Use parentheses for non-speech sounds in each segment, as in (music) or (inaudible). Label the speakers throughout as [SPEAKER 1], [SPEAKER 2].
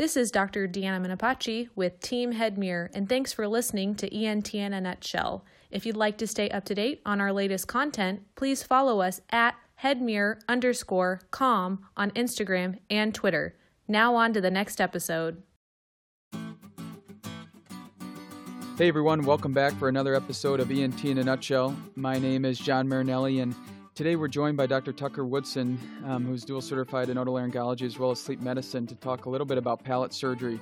[SPEAKER 1] This is Dr. Deanna Menapace with Team Headmirror, and thanks for listening to ENT in a Nutshell. If you'd like to stay up to date on our latest content, please follow us at headmirror underscore com on Instagram and Twitter. Now on to the next episode.
[SPEAKER 2] Hey everyone, welcome back for another episode of ENT in a Nutshell. My name is John Marinelli, and today we're joined by Dr. Tucker Woodson, um, who's dual certified in otolaryngology as well as sleep medicine, to talk a little bit about palate surgery.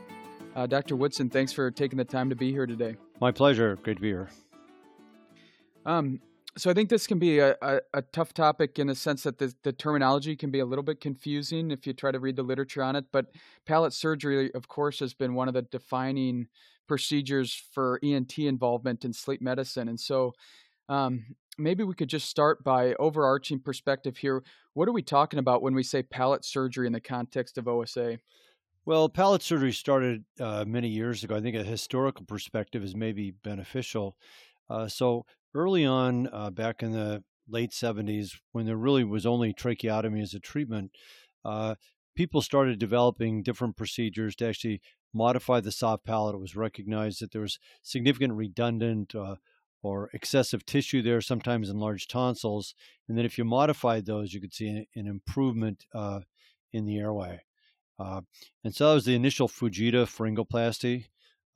[SPEAKER 2] Uh, Dr. Woodson, thanks for taking the time to be here today.
[SPEAKER 3] My pleasure. Great to be here.
[SPEAKER 2] Um, so I think this can be a, a, a, tough topic in the sense that the, the, terminology can be a little bit confusing if you try to read the literature on it. But palate surgery, of course, has been one of the defining procedures for ENT involvement in sleep medicine. And so um, maybe we could just start by overarching perspective here. What are we talking about when we say palate surgery in the context of OSA?
[SPEAKER 3] Well, palate surgery started uh, many years ago. I think a historical perspective is maybe beneficial. Uh, so early on, uh, back in the late 70s, when there really was only tracheotomy as a treatment, uh, people started developing different procedures to actually modify the soft palate. It was recognized that there was significant redundant uh, or excessive tissue there, sometimes in large tonsils. And then if you modified those, you could see an, improvement uh, in the airway. Uh, and so that was the initial Fujita pharyngoplasty.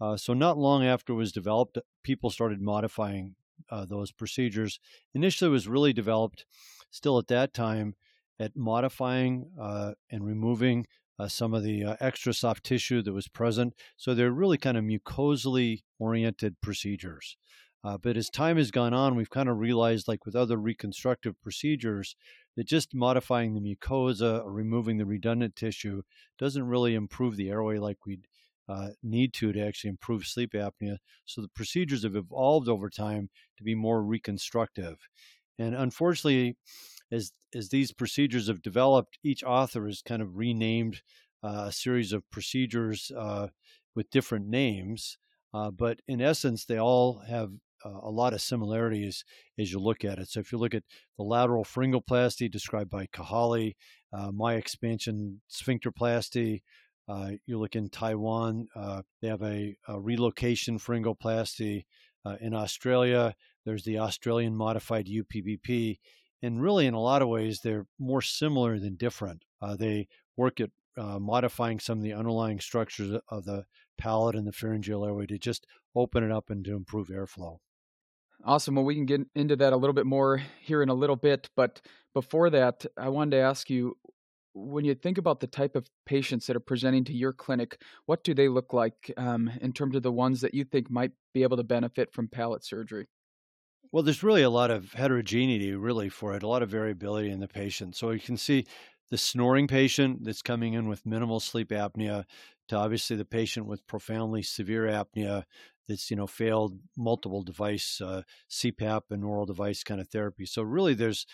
[SPEAKER 3] Uh, so not long after it was developed, people started modifying uh, those procedures. Initially, it was really developed still at that time at modifying uh, and removing uh, some of the extra soft tissue that was present. So they're really kind of mucosally oriented procedures. Uh, but as time has gone on, we've kind of realized, like with other reconstructive procedures, that just modifying the mucosa or removing the redundant tissue doesn't really improve the airway like we uh, need to to actually improve sleep apnea. So the procedures have evolved over time to be more reconstructive. And unfortunately, as as these procedures have developed, each author has kind of renamed uh, a series of procedures uh, with different names. Uh, but in essence, they all have uh, a lot of similarities as you look at it. So if you look at the lateral pharyngoplasty described by Cahali, uh, myoexpansion sphincterplasty, uh, you look in Taiwan, they have a, a relocation pharyngoplasty. in Australia, there's the Australian modified UPPP and really in a lot of ways they're more similar than different. Uh, they work at uh, modifying some of the underlying structures of the palate and the pharyngeal airway to just open it up and to improve airflow.
[SPEAKER 2] Awesome. Well, we can get into that a little bit more here in a little bit. But before that, I wanted to ask you when you think about the type of patients that are presenting to your clinic, what do they look like um, in terms of the ones that you think might be able to benefit from palate surgery?
[SPEAKER 3] Well, there's really a lot of heterogeneity, really, for it, a lot of variability in the patient. So you can see the snoring patient that's coming in with minimal sleep apnea to obviously the patient with profoundly severe apnea that's you know failed multiple device uh, CPAP and oral device kind of therapy. So really, there's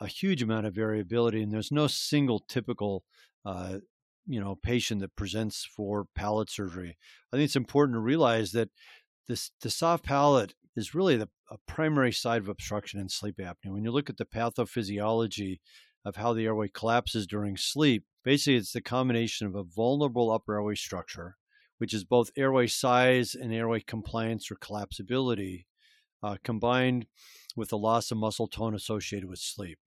[SPEAKER 3] a huge amount of variability, and there's no single typical uh, you know patient that presents for palate surgery. I think it's important to realize that this the soft palate is really the primary side of obstruction in sleep apnea. When you look at the pathophysiology of how the airway collapses during sleep, basically it's the combination of a vulnerable upper airway structure, which is both airway size and airway compliance or collapsibility, uh, combined with the loss of muscle tone associated with sleep.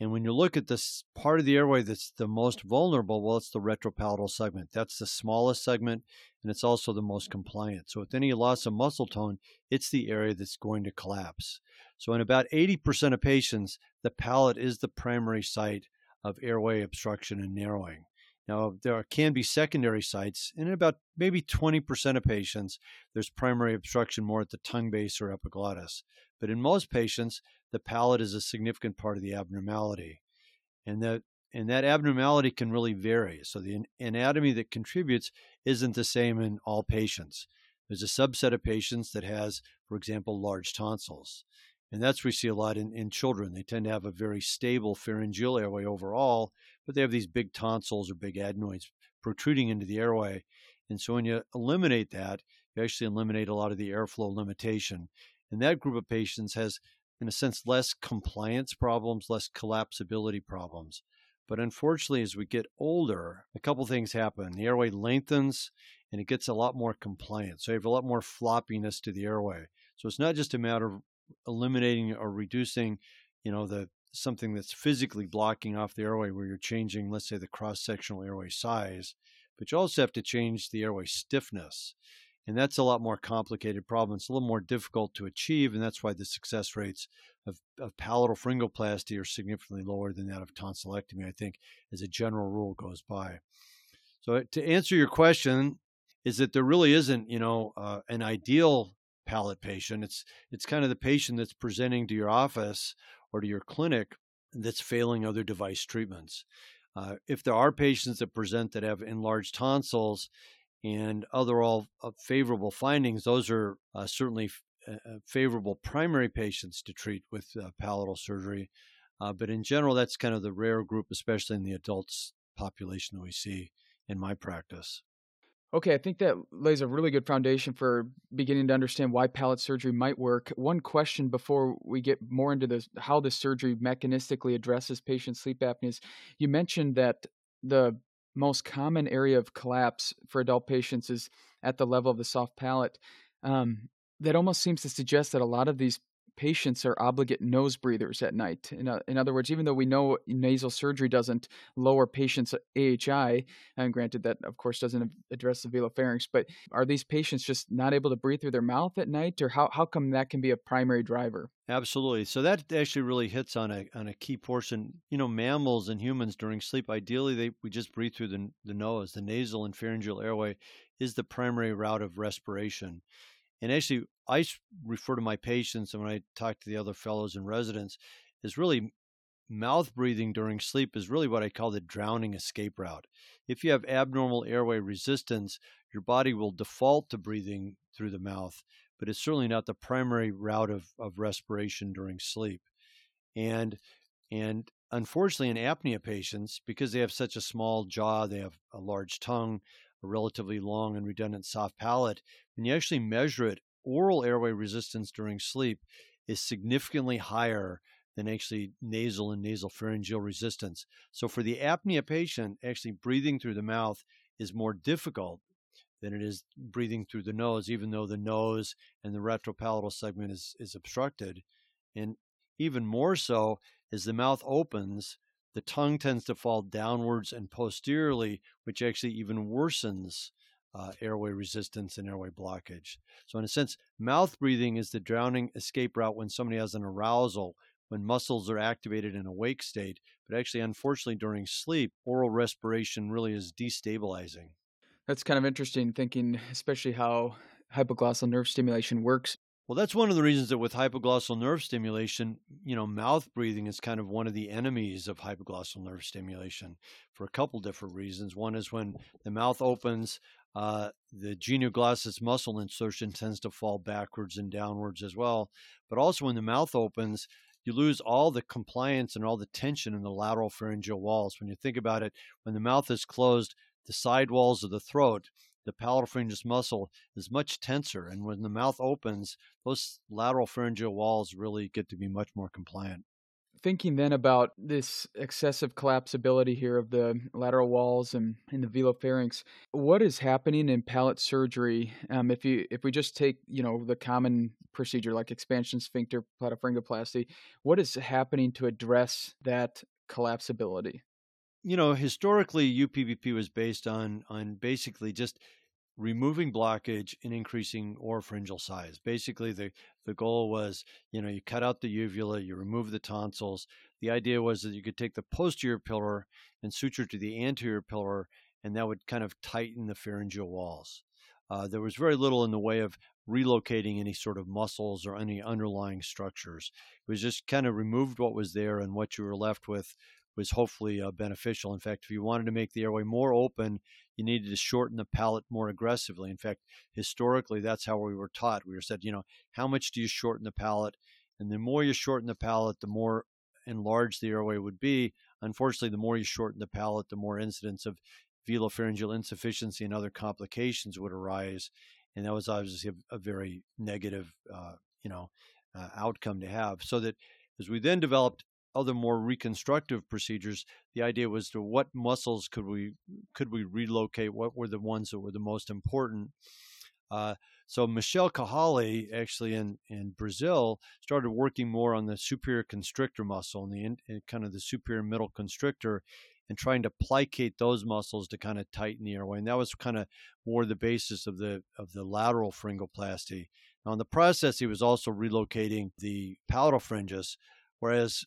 [SPEAKER 3] And when you look at this part of the airway that's the most vulnerable, well, it's the retropalatal segment. That's the smallest segment, and it's also the most compliant. So, with any loss of muscle tone, it's the area that's going to collapse. So, in about 80% of patients, the palate is the primary site of airway obstruction and narrowing. Now, there can be secondary sites, and in about maybe 20% of patients, there's primary obstruction more at the tongue base or epiglottis. But in most patients, the palate is a significant part of the abnormality. And that and that abnormality can really vary. So the anatomy that contributes isn't the same in all patients. There's a subset of patients that has, for example, large tonsils. And that's we see a lot in, in children. They tend to have a very stable pharyngeal airway overall, but they have these big tonsils or big adenoids protruding into the airway. And so when you eliminate that, you actually eliminate a lot of the airflow limitation. And that group of patients has, in a sense, less compliance problems, less collapsibility problems. But unfortunately, as we get older, a couple things happen. The airway lengthens and it gets a lot more compliant. So you have a lot more floppiness to the airway. So it's not just a matter of eliminating or reducing, you know, the something that's physically blocking off the airway where you're changing, let's say, the cross sectional airway size, but you also have to change the airway stiffness. And that's a lot more complicated problem. It's a little more difficult to achieve, and that's why the success rates of, of palatal pharyngoplasty are significantly lower than that of tonsillectomy, I think, as a general rule goes by. So to answer your question, is that there really isn't, you know, uh, an ideal palate patient. It's it's kind of the patient that's presenting to your office or to your clinic that's failing other device treatments. Uh, if there are patients that present that have enlarged tonsils and other all uh, favorable findings, those are uh, certainly f- uh, uh, favorable primary patients to treat with uh, palatal surgery. but in general, that's kind of the rare group, especially in the adults population that we see in my practice.
[SPEAKER 2] Okay, I think that lays a really good foundation for beginning to understand why palate surgery might work. One question before we get more into this, how the surgery mechanistically addresses patient sleep apneas. You mentioned that the most common area of collapse for adult patients is at the level of the soft palate. Um, that almost seems to suggest that a lot of these patients are obligate nose breathers at night. In, uh, in other words, even though we know nasal surgery doesn't lower patients' AHI, and granted that, of course, doesn't address the velopharynx, but are these patients just not able to breathe through their mouth at night, or how, how come that can be a primary driver?
[SPEAKER 3] Absolutely. So that actually really hits on a on a key portion. You know, mammals and humans during sleep, ideally, they we just breathe through the the nose. The nasal and pharyngeal airway is the primary route of respiration. And actually, I refer to my patients and when I talk to the other fellows and residents is really mouth breathing during sleep is really what I call the drowning escape route. If you have abnormal airway resistance, your body will default to breathing through the mouth, but it's certainly not the primary route of, of respiration during sleep. And and unfortunately in apnea patients, because they have such a small jaw, they have a large tongue, a relatively long and redundant soft palate, when you actually measure it, oral airway resistance during sleep is significantly higher than actually nasal and nasal pharyngeal resistance. So for the apnea patient, actually breathing through the mouth is more difficult than it is breathing through the nose, even though the nose and the retropalatal segment is, is obstructed. And even more so, as the mouth opens, the tongue tends to fall downwards and posteriorly, which actually even worsens uh, airway resistance and airway blockage. So, in a sense, mouth breathing is the drowning escape route when somebody has an arousal, when muscles are activated in awake state. But actually, unfortunately, during sleep, oral respiration really is destabilizing.
[SPEAKER 2] That's kind of interesting thinking, especially how hypoglossal nerve stimulation works
[SPEAKER 3] well, that's one of the reasons that with hypoglossal nerve stimulation, you know, mouth breathing is kind of one of the enemies of hypoglossal nerve stimulation for a couple different reasons. One is when the mouth opens, uh, the genioglossus muscle insertion tends to fall backwards and downwards as well. But also when the mouth opens, you lose all the compliance and all the tension in the lateral pharyngeal walls. When you think about it, when the mouth is closed, the side walls of the throat the palatal muscle is much tenser. And when the mouth opens, those lateral pharyngeal walls really get to be much more compliant.
[SPEAKER 2] Thinking then about this excessive collapsibility here of the lateral walls and in the velopharynx, what is happening in palate surgery? Um, if you if we just take you know the common procedure like expansion sphincter palatopharyngoplasty, what is happening to address that collapsibility?
[SPEAKER 3] you know, historically, UPPP was based on on basically just removing blockage and increasing oropharyngeal size. Basically, the, the goal was, you know, you cut out the uvula, you remove the tonsils. The idea was that you could take the posterior pillar and suture to the anterior pillar, and that would kind of tighten the pharyngeal walls. Uh, there was very little in the way of relocating any sort of muscles or any underlying structures. It was just kind of removed what was there, and what you were left with was hopefully uh, beneficial. In fact, if you wanted to make the airway more open, you needed to shorten the palate more aggressively. In fact, historically, that's how we were taught. We were said, you know, how much do you shorten the palate? And the more you shorten the palate, the more enlarged the airway would be. Unfortunately, the more you shorten the palate, the more incidence of velopharyngeal insufficiency and other complications would arise. And that was obviously a, a very negative, uh, you know, uh, outcome to have. So that as we then developed other more reconstructive procedures, the idea was to what muscles could we could we relocate? What were the ones that were the most important? Uh, so Michel Cahali, actually in, in Brazil, started working more on the superior constrictor muscle and the in, kind of the superior middle constrictor, and trying to plicate those muscles to kind of tighten the airway. And that was kind of more the basis of the of the lateral pharyngoplasty. Now, in the process, he was also relocating the palatal pharyngeus, whereas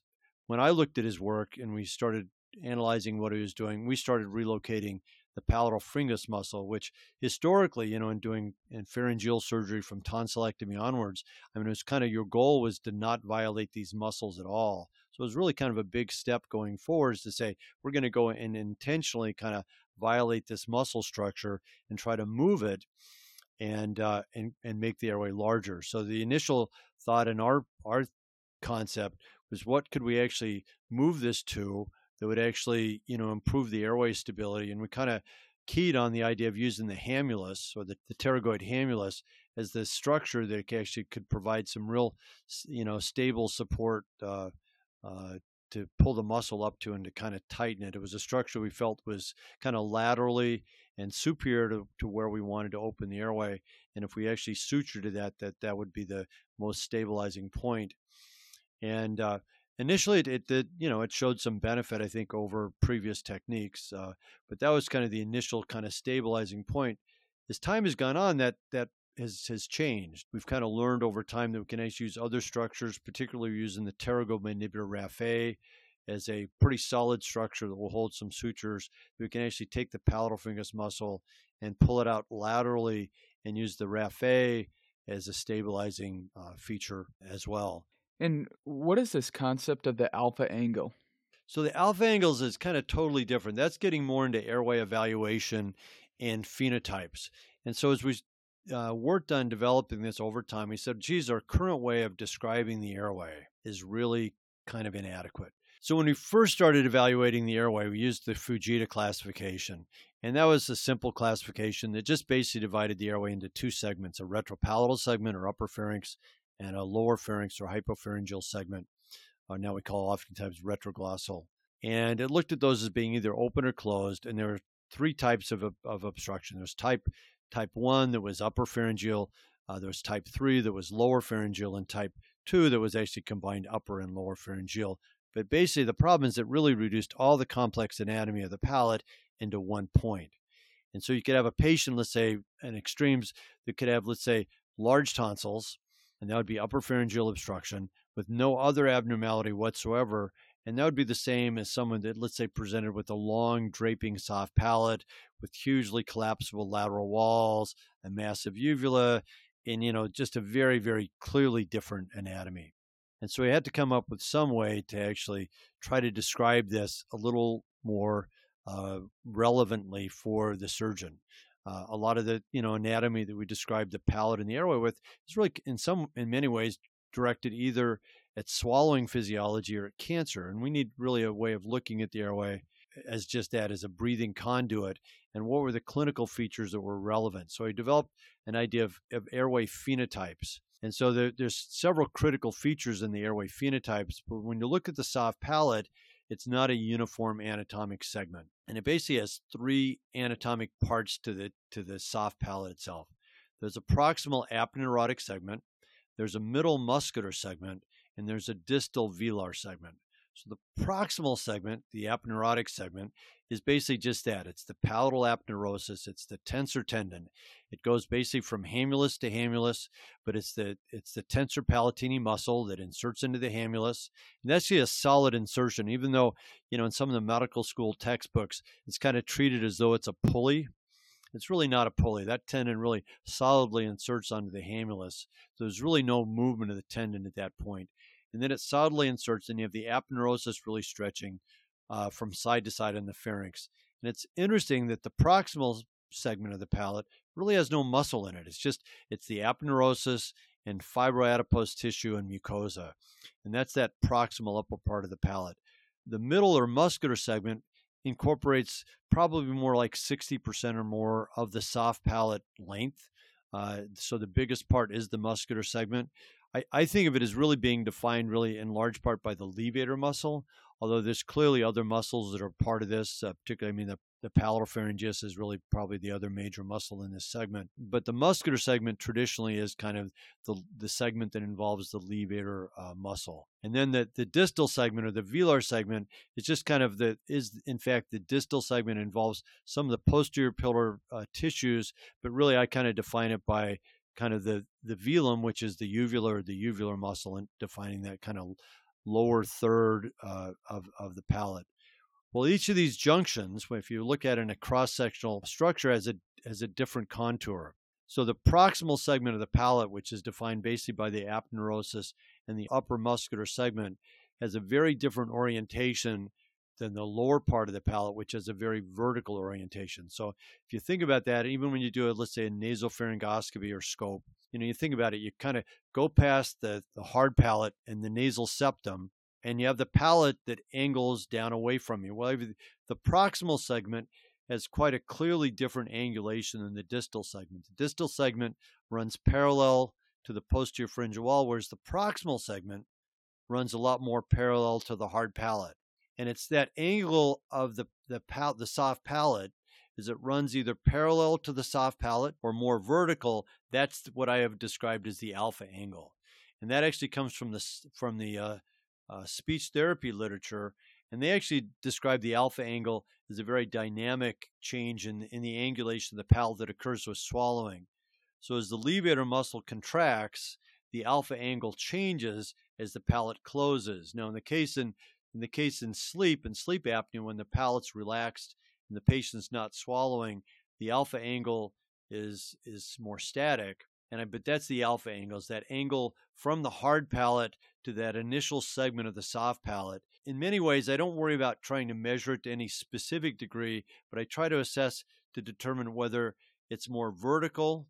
[SPEAKER 3] when I looked at his work and we started analyzing what he was doing, we started relocating the palatal pharyngeus muscle, which historically, you know, in doing in pharyngeal surgery from tonsillectomy onwards, I mean, it was kind of your goal was to not violate these muscles at all. So it was really kind of a big step going forward is to say we're going to go and intentionally kind of violate this muscle structure and try to move it and uh, and and make the airway larger. So the initial thought in our our concept was what could we actually move this to that would actually, you know, improve the airway stability. And we kind of keyed on the idea of using the hamulus or the, the pterygoid hamulus as the structure that actually could provide some real, you know, stable support uh, uh, to pull the muscle up to and to kind of tighten it. It was a structure we felt was kind of laterally and superior to, to where we wanted to open the airway. And if we actually suture to that, that that would be the most stabilizing point. And uh, initially it, it, did you know it showed some benefit i think over previous techniques uh, but that was kind of the initial kind of stabilizing point. As time has gone on that that has has changed. We've kind of learned over time that we can actually use other structures particularly using the pterygomandibular raphe as a pretty solid structure that will hold some sutures. We can actually take the palatal pharyngeus muscle and pull it out laterally and use the raphe as a stabilizing uh, feature as well
[SPEAKER 2] and what is this concept of the alpha angle?
[SPEAKER 3] So the alpha angles is kind of totally different. That's getting more into airway evaluation and phenotypes. And so as we uh, worked on developing this over time, we said, geez, our current way of describing the airway is really kind of inadequate. So when we first started evaluating the airway, we used the Fujita classification. And that was a simple classification that just basically divided the airway into two segments, a retropalatal segment or upper pharynx and a lower pharynx or hypopharyngeal segment. Uh, now we call oftentimes retroglossal. And it looked at those as being either open or closed. And there are three types of, of obstruction. There's type type one that was upper pharyngeal. Uh, there was type three that was lower pharyngeal, and type two that was actually combined upper and lower pharyngeal. But basically, the problem is it really reduced all the complex anatomy of the palate into one point. And so you could have a patient, let's say, in extremes, that could have, let's say, large tonsils, and that would be upper pharyngeal obstruction with no other abnormality whatsoever. And that would be the same as someone that, let's say, presented with a long, draping, soft palate with hugely collapsible lateral walls, a massive uvula, and, you know, just a very, very clearly different anatomy. And so we had to come up with some way to actually try to describe this a little more uh, relevantly for the surgeon. Uh, a lot of the you know anatomy that we describe the palate and the airway with is really in some in many ways directed either at swallowing physiology or at cancer and we need really a way of looking at the airway as just that as a breathing conduit and what were the clinical features that were relevant. So i developed an idea of, of airway phenotypes and so there, there's several critical features in the airway phenotypes but when you look at the soft palate it's not a uniform anatomic segment. And it basically has three anatomic parts to the to the soft palate itself. There's a proximal aponeurotic segment, there's a middle muscular segment, and there's a distal velar segment. So the proximal segment, the aponeurotic segment, is basically just that. It's the palatal aponeurosis. It's the tensor tendon. It goes basically from hamulus to hamulus, but it's the it's the tensor palatini muscle that inserts into the hamulus. And that's actually a solid insertion, even though you know in some of the medical school textbooks it's kind of treated as though it's a pulley. It's really not a pulley. That tendon really solidly inserts onto the hamulus. So there's really no movement of the tendon at that point and then it solidly inserts, and you have the aponeurosis really stretching uh, from side to side in the pharynx. And it's interesting that the proximal segment of the palate really has no muscle in it. It's just it's the aponeurosis and fibroadipose tissue and mucosa, and that's that proximal upper part of the palate. The middle or muscular segment incorporates probably more like 60% or more of the soft palate length. Uh, so the biggest part is the muscular segment. I, I think of it as really being defined really in large part by the levator muscle, although there's clearly other muscles that are part of this, uh, particularly, I mean, the, the palatal pharyngeus is really probably the other major muscle in this segment. But the muscular segment traditionally is kind of the, the segment that involves the levator uh, muscle. And then the, the distal segment or the velar segment is just kind of the, is in fact the distal segment involves some of the posterior pillar uh, tissues, but really I kind of define it by kind of the, the velum, which is the uvular, the uvular muscle, and defining that kind of lower third uh, of, of the palate. Well, each of these junctions, if you look at in a cross sectional structure, has a, has a different contour. So the proximal segment of the palate, which is defined basically by the aponeurosis and the upper muscular segment, has a very different orientation than the lower part of the palate, which has a very vertical orientation. So if you think about that, even when you do, a, let's say, a nasopharyngoscopy or scope, you know, you think about it, you kind of go past the, the hard palate and the nasal septum, and you have the palate that angles down away from you. Well, the proximal segment has quite a clearly different angulation than the distal segment. The distal segment runs parallel to the posterior pharyngeal wall, whereas the proximal segment runs a lot more parallel to the hard palate. And it's that angle of the the, pal- the soft palate is it runs either parallel to the soft palate or more vertical. That's what I have described as the alpha angle, and that actually comes from the from the uh, uh, speech therapy literature, and they actually describe the alpha angle as a very dynamic change in in the angulation of the palate that occurs with swallowing. So as the levator muscle contracts, the alpha angle changes as the palate closes. Now, in the case in in the case in sleep and sleep apnea, when the palate's relaxed and the patient's not swallowing, the alpha angle is is more static. And I, but that's the alpha angle, is that angle from the hard palate to that initial segment of the soft palate. In many ways, I don't worry about trying to measure it to any specific degree, but I try to assess to determine whether it's more vertical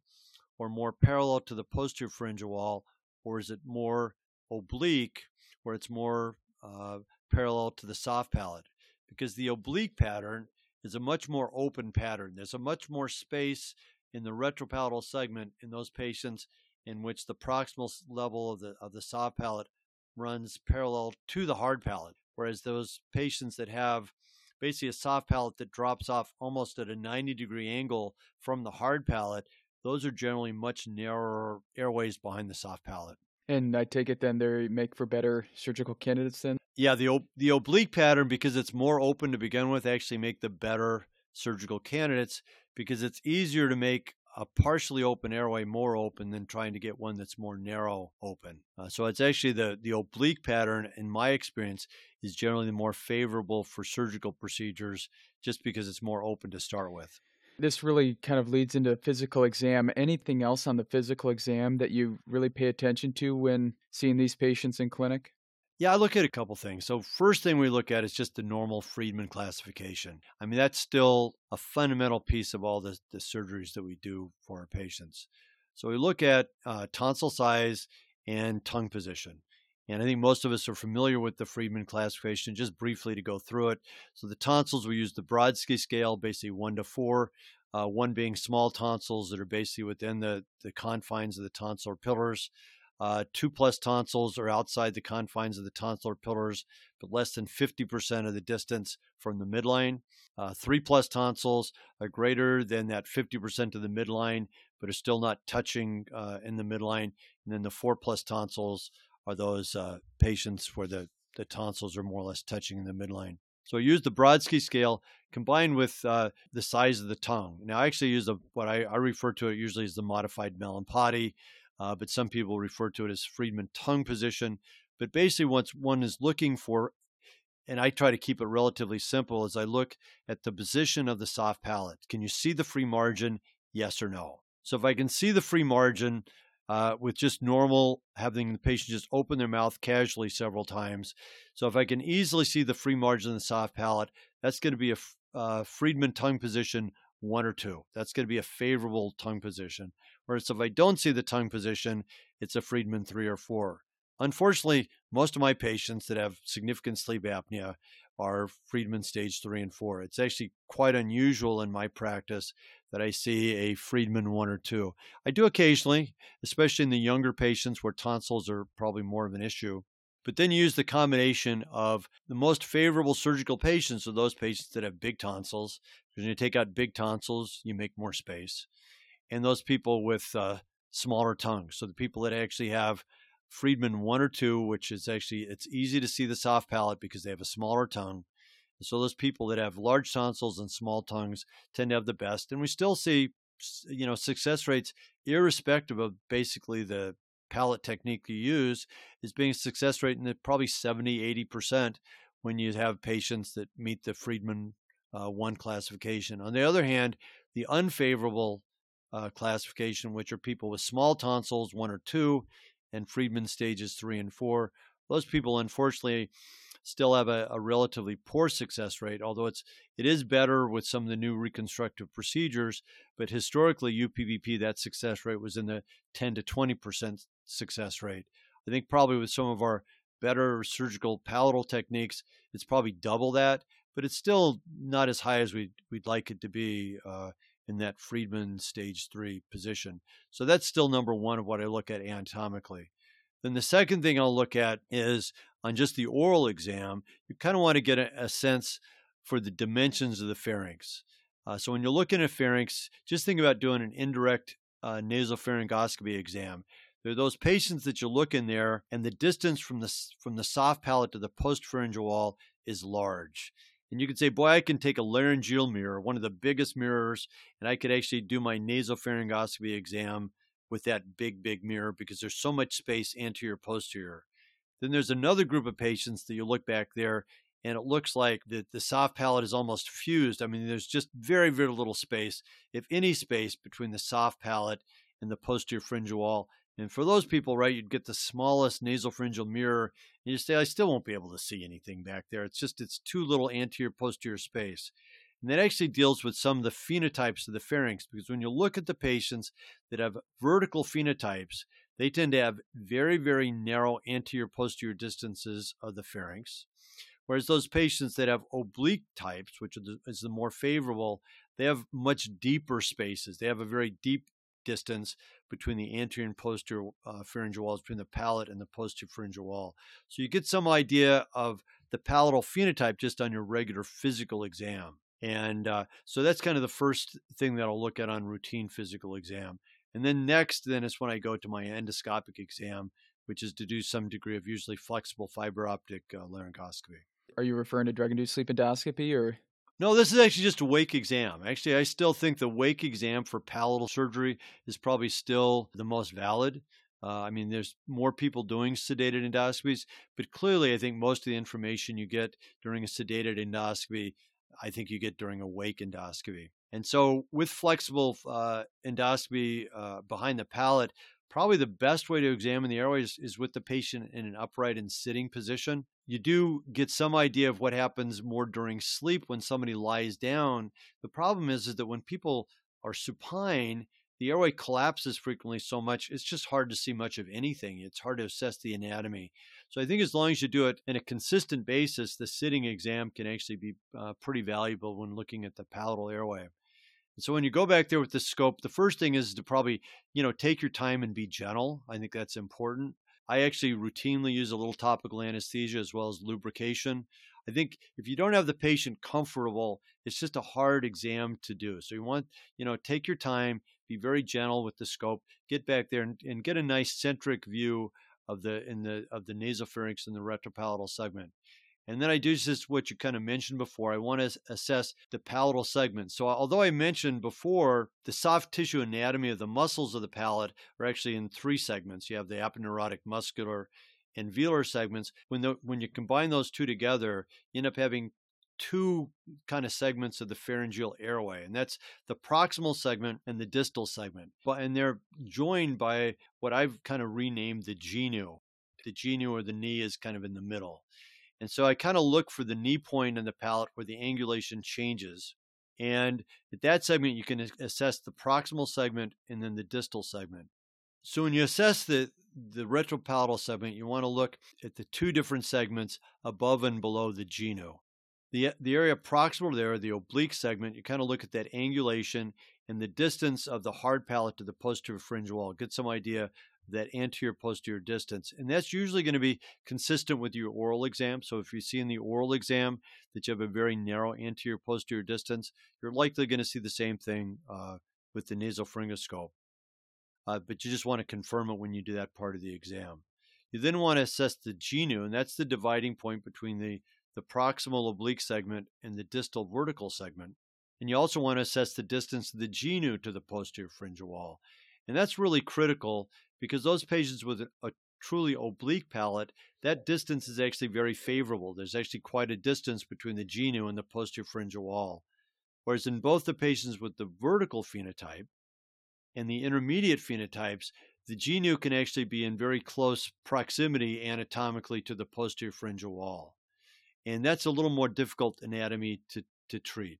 [SPEAKER 3] or more parallel to the posterior pharyngeal wall, or is it more oblique, where it's more uh, parallel to the soft palate? Because the oblique pattern is a much more open pattern. There's a much more space in the retropalatal segment in those patients in which the proximal level of the of the soft palate runs parallel to the hard palate, whereas those patients that have basically a soft palate that drops off almost at a 90 degree angle from the hard palate, those are generally much narrower airways behind the soft palate.
[SPEAKER 2] And I take it then they make for better surgical candidates then?
[SPEAKER 3] Yeah, the the oblique pattern because it's more open to begin with actually make the better surgical candidates because it's easier to make a partially open airway more open than trying to get one that's more narrow open. Uh, so it's actually the the oblique pattern in my experience is generally the more favorable for surgical procedures just because it's more open to start with.
[SPEAKER 2] This really kind of leads into physical exam. Anything else on the physical exam that you really pay attention to when seeing these patients in clinic?
[SPEAKER 3] Yeah, I look at a couple things. So, first thing we look at is just the normal Friedman classification. I mean, that's still a fundamental piece of all the, the surgeries that we do for our patients. So, we look at uh, tonsil size and tongue position. And I think most of us are familiar with the Friedman classification, just briefly to go through it. So, the tonsils, we use the Brodsky scale, basically one to four, uh, one being small tonsils that are basically within the, the confines of the tonsillar pillars. Uh, two plus tonsils are outside the confines of the tonsillar pillars, but less than 50% of the distance from the midline. Uh, three plus tonsils are greater than that 50% of the midline, but are still not touching uh, in the midline. And then the four plus tonsils are those uh, patients where the, the tonsils are more or less touching in the midline. So I use the Brodsky scale combined with uh, the size of the tongue. Now I actually use what I, I refer to it usually as the modified Mallampati uh, but some people refer to it as Friedman tongue position. But basically, once one is looking for, and I try to keep it relatively simple, as I look at the position of the soft palate. Can you see the free margin? Yes or no? So if I can see the free margin uh, with just normal, having the patient just open their mouth casually several times. So if I can easily see the free margin of the soft palate, that's going to be a uh, Friedman tongue position one or two. That's going to be a favorable tongue position. Whereas if I don't see the tongue position, it's a Friedman three or four. Unfortunately, most of my patients that have significant sleep apnea are Friedman stage three and four. It's actually quite unusual in my practice that I see a Friedman one or two. I do occasionally, especially in the younger patients where tonsils are probably more of an issue. But then use the combination of the most favorable surgical patients are those patients that have big tonsils. Because when you take out big tonsils, you make more space. And those people with uh, smaller tongues. So the people that actually have Friedman one or two, which is actually it's easy to see the soft palate because they have a smaller tongue. And so those people that have large tonsils and small tongues tend to have the best. And we still see, you know, success rates irrespective of basically the palate technique you use is being a success rate in the probably 70, 80% when you have patients that meet the Friedman uh, one classification. On the other hand, the unfavorable uh, classification, which are people with small tonsils, one or two, and Friedman stages three and four. Those people, unfortunately, still have a, a, relatively poor success rate, although it's it is better with some of the new reconstructive procedures. But historically, UPPP that success rate was in the 10 to 20 percent success rate. I think probably with some of our better surgical palatal techniques, it's probably double that, but it's still not as high as we'd we'd like it to be. Uh, in that Friedman stage three position. So that's still number one of what I look at anatomically. Then the second thing I'll look at is on just the oral exam, you kind of want to get a, a sense for the dimensions of the pharynx. Uh, so when you're looking at pharynx, just think about doing an indirect uh, nasopharyngoscopy exam. There are those patients that you look in there, and the distance from the from the soft palate to the postpharyngeal wall is large. And you could say, boy, I can take a laryngeal mirror, one of the biggest mirrors, and I could actually do my nasopharyngoscopy exam with that big, big mirror because there's so much space anterior, posterior. Then there's another group of patients that you look back there and it looks like the, the soft palate is almost fused. I mean, there's just very, very little space, if any space, between the soft palate and the posterior pharyngeal wall. And for those people, right, you'd get the smallest nasopharyngeal mirror, and you say, I still won't be able to see anything back there. It's just it's too little anterior posterior space. And that actually deals with some of the phenotypes of the pharynx because when you look at the patients that have vertical phenotypes, they tend to have very, very narrow anterior posterior distances of the pharynx. Whereas those patients that have oblique types, which is the more favorable, they have much deeper spaces. They have a very deep distance between the anterior and posterior uh, pharyngeal walls, between the palate and the posterior pharyngeal wall. So you get some idea of the palatal phenotype just on your regular physical exam. And uh, so that's kind of the first thing that I'll look at on routine physical exam. And then next, then is when I go to my endoscopic exam, which is to do some degree of usually flexible fiber optic uh, laryngoscopy.
[SPEAKER 2] Are you referring to drug induced sleep endoscopy or
[SPEAKER 3] no, this is actually just a wake exam. Actually, I still think the wake exam for palatal surgery is probably still the most valid. Uh, I mean, there's more people doing sedated endoscopies, but clearly, I think most of the information you get during a sedated endoscopy, I think you get during a wake endoscopy. And so, with flexible uh, endoscopy uh, behind the palate, probably the best way to examine the airways is with the patient in an upright and sitting position. You do get some idea of what happens more during sleep when somebody lies down. The problem is, is that when people are supine, the airway collapses frequently so much, it's just hard to see much of anything. It's hard to assess the anatomy. So I think as long as you do it in a consistent basis, the sitting exam can actually be uh, pretty valuable when looking at the palatal airway. So when you go back there with the scope, the first thing is to probably, you know, take your time and be gentle. I think that's important. I actually routinely use a little topical anesthesia as well as lubrication. I think if you don't have the patient comfortable, it's just a hard exam to do. So you want, you know, take your time, be very gentle with the scope, get back there and, and get a nice centric view of the in the of the nasopharynx and the retropalatal segment. And then I do just what you kind of mentioned before. I want to assess the palatal segment. So, although I mentioned before the soft tissue anatomy of the muscles of the palate are actually in three segments. You have the aponeurotic muscular and velar segments. When the, when you combine those two together, you end up having two kind of segments of the pharyngeal airway, and that's the proximal segment and the distal segment. But and they're joined by what I've kind of renamed the genu. The genu or the knee is kind of in the middle. And so I kind of look for the knee point in the palate where the angulation changes. And at that segment, you can assess the proximal segment and then the distal segment. So when you assess the, the retropalatal segment, you want to look at the two different segments above and below the genu. The, the area proximal there, the oblique segment, you kind of look at that angulation and the distance of the hard palate to the posterior pharyngeal wall. Get some idea that anterior posterior distance. And that's usually going to be consistent with your oral exam. So if you see in the oral exam that you have a very narrow anterior posterior distance, you're likely going to see the same thing uh, with the nasal pharyngoscope. Uh, but you just want to confirm it when you do that part of the exam. You then want to assess the genu, and that's the dividing point between the, the proximal oblique segment and the distal vertical segment. And you also want to assess the distance of the genu to the posterior pharyngeal wall. And that's really critical because those patients with a truly oblique palate, that distance is actually very favorable. There's actually quite a distance between the genu and the posterior pharyngeal wall. Whereas in both the patients with the vertical phenotype and the intermediate phenotypes, the genu can actually be in very close proximity anatomically to the posterior pharyngeal wall. And that's a little more difficult anatomy to, to treat.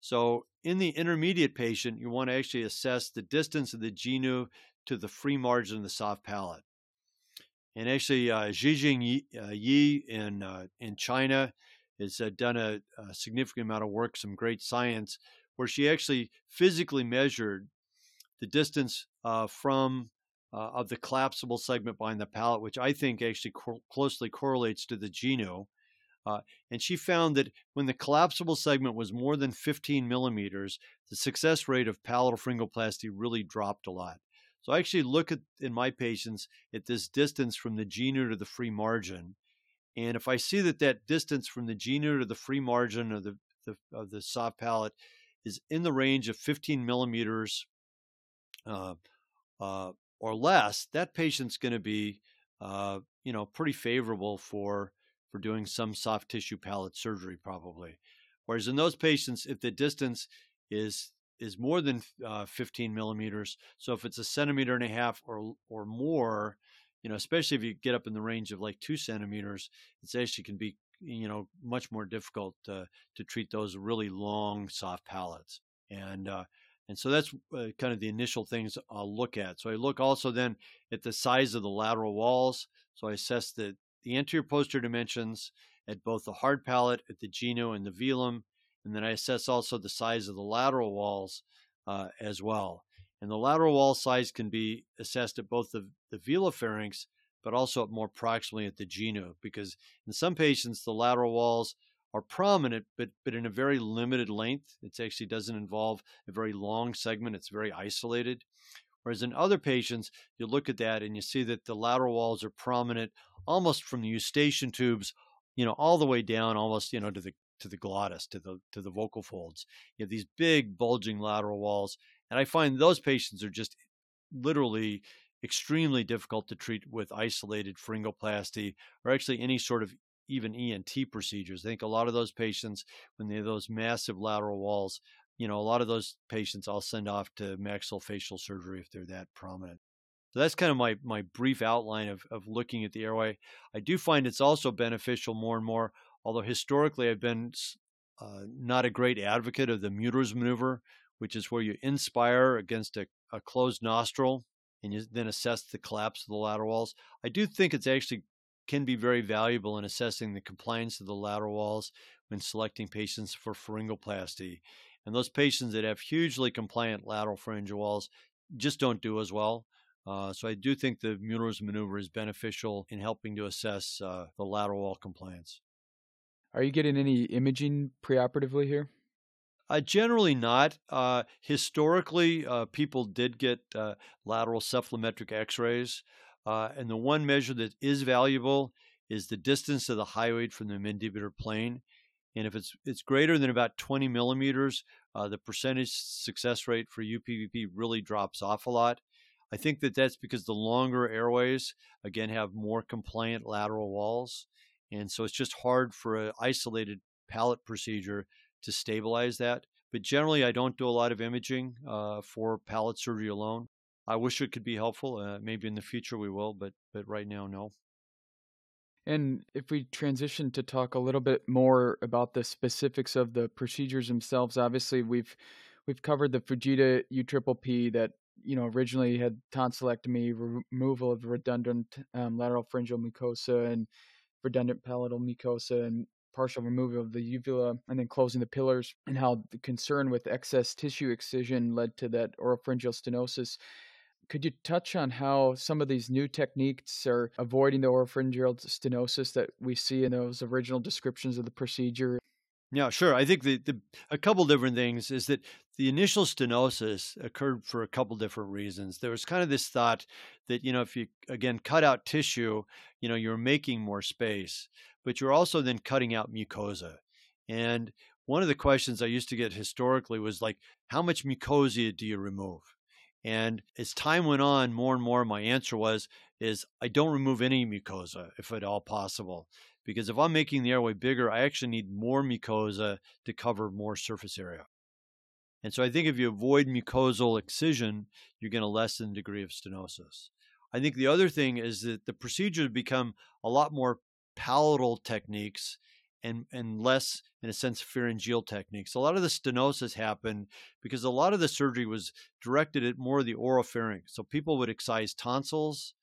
[SPEAKER 3] So in the intermediate patient, you want to actually assess the distance of the genu to the free margin of the soft palate. And actually, uh, uh, Yi in, uh, in China has uh, done a, a, significant amount of work, some great science, where she actually physically measured the distance uh, from uh, of the collapsible segment behind the palate, which I think actually co- closely correlates to the genu. Uh, and she found that when the collapsible segment was more than 15 millimeters, the success rate of palatal pharyngoplasty really dropped a lot. So I actually look at in my patients at this distance from the genu to the free margin, and if I see that that distance from the genu to the free margin of the, the of the soft palate is in the range of 15 millimeters uh, uh, or less, that patient's going to be uh, you know pretty favorable for for doing some soft tissue palate surgery probably. Whereas in those patients, if the distance is is more than uh, 15 millimeters. So if it's a centimeter and a half or or more, you know, especially if you get up in the range of like two centimeters, it's actually can be you know much more difficult uh, to treat those really long soft palates. And uh, and so that's uh, kind of the initial things I'll look at. So I look also then at the size of the lateral walls. So I assess the the anterior posterior dimensions at both the hard palate, at the genu, and the velum and then I assess also the size of the lateral walls uh, as well. And the lateral wall size can be assessed at both the, the velopharynx, but also at more proximally at the genu, because in some patients, the lateral walls are prominent, but, but in a very limited length. It actually doesn't involve a very long segment, it's very isolated. Whereas in other patients, you look at that and you see that the lateral walls are prominent almost from the eustachian tubes, you know, all the way down almost, you know, to the to the glottis, to the to the vocal folds. You have these big bulging lateral walls, and I find those patients are just literally extremely difficult to treat with isolated pharyngoplasty or actually any sort of even ENT procedures. I think a lot of those patients, when they have those massive lateral walls, you know, a lot of those patients I'll send off to maxillofacial surgery if they're that prominent. So that's kind of my my brief outline of, of looking at the airway. I do find it's also beneficial more and more although historically I've been uh, not a great advocate of the Mueller's maneuver, which is where you inspire against a, a closed nostril and you then assess the collapse of the lateral walls. I do think it's actually can be very valuable in assessing the compliance of the lateral walls when selecting patients for pharyngoplasty. And those patients that have hugely compliant lateral pharyngeal walls just don't do as well. Uh, so I do think the Mueller's maneuver is beneficial in helping to assess uh, the lateral wall compliance.
[SPEAKER 2] Are you getting any imaging preoperatively here?
[SPEAKER 3] Uh, generally not. Uh, historically, uh, people did get uh, lateral cephalometric x rays. Uh, and the one measure that is valuable is the distance of the hyoid from the mandibular plane. And if it's, it's greater than about 20 millimeters, uh, the percentage success rate for UPPP really drops off a lot. I think that that's because the longer airways, again, have more compliant lateral walls. And so it's just hard for an isolated palate procedure to stabilize that. But generally, I don't do a lot of imaging uh, for palate surgery alone. I wish it could be helpful. Uh, maybe in the future we will, but but right now, no.
[SPEAKER 2] And if we transition to talk a little bit more about the specifics of the procedures themselves, obviously we've we've covered the Fujita U triple P that you know originally had tonsillectomy, removal of redundant um, lateral pharyngeal mucosa, and redundant palatal mucosa and partial removal of the uvula and then closing the pillars, and how the concern with excess tissue excision led to that oropharyngeal stenosis. Could you touch on how some of these new techniques are avoiding the oropharyngeal stenosis that we see in those original descriptions of the procedure?
[SPEAKER 3] Yeah, sure. I think the, the a couple different things is that the initial stenosis occurred for a couple different reasons. There was kind of this thought that you know if you again cut out tissue, you know you're making more space, but you're also then cutting out mucosa. And one of the questions I used to get historically was like, how much mucosa do you remove? And as time went on, more and more my answer was is I don't remove any mucosa if at all possible because if I'm making the airway bigger, I actually need more mucosa to cover more surface area. And so I think if you avoid mucosal excision, you're going to lessen the degree of stenosis. I think the other thing is that the procedures become a lot more palatal techniques and, and less, in a sense, pharyngeal techniques. A lot of the stenosis happened because a lot of the surgery was directed at more of the oropharynx. So people would excise tonsils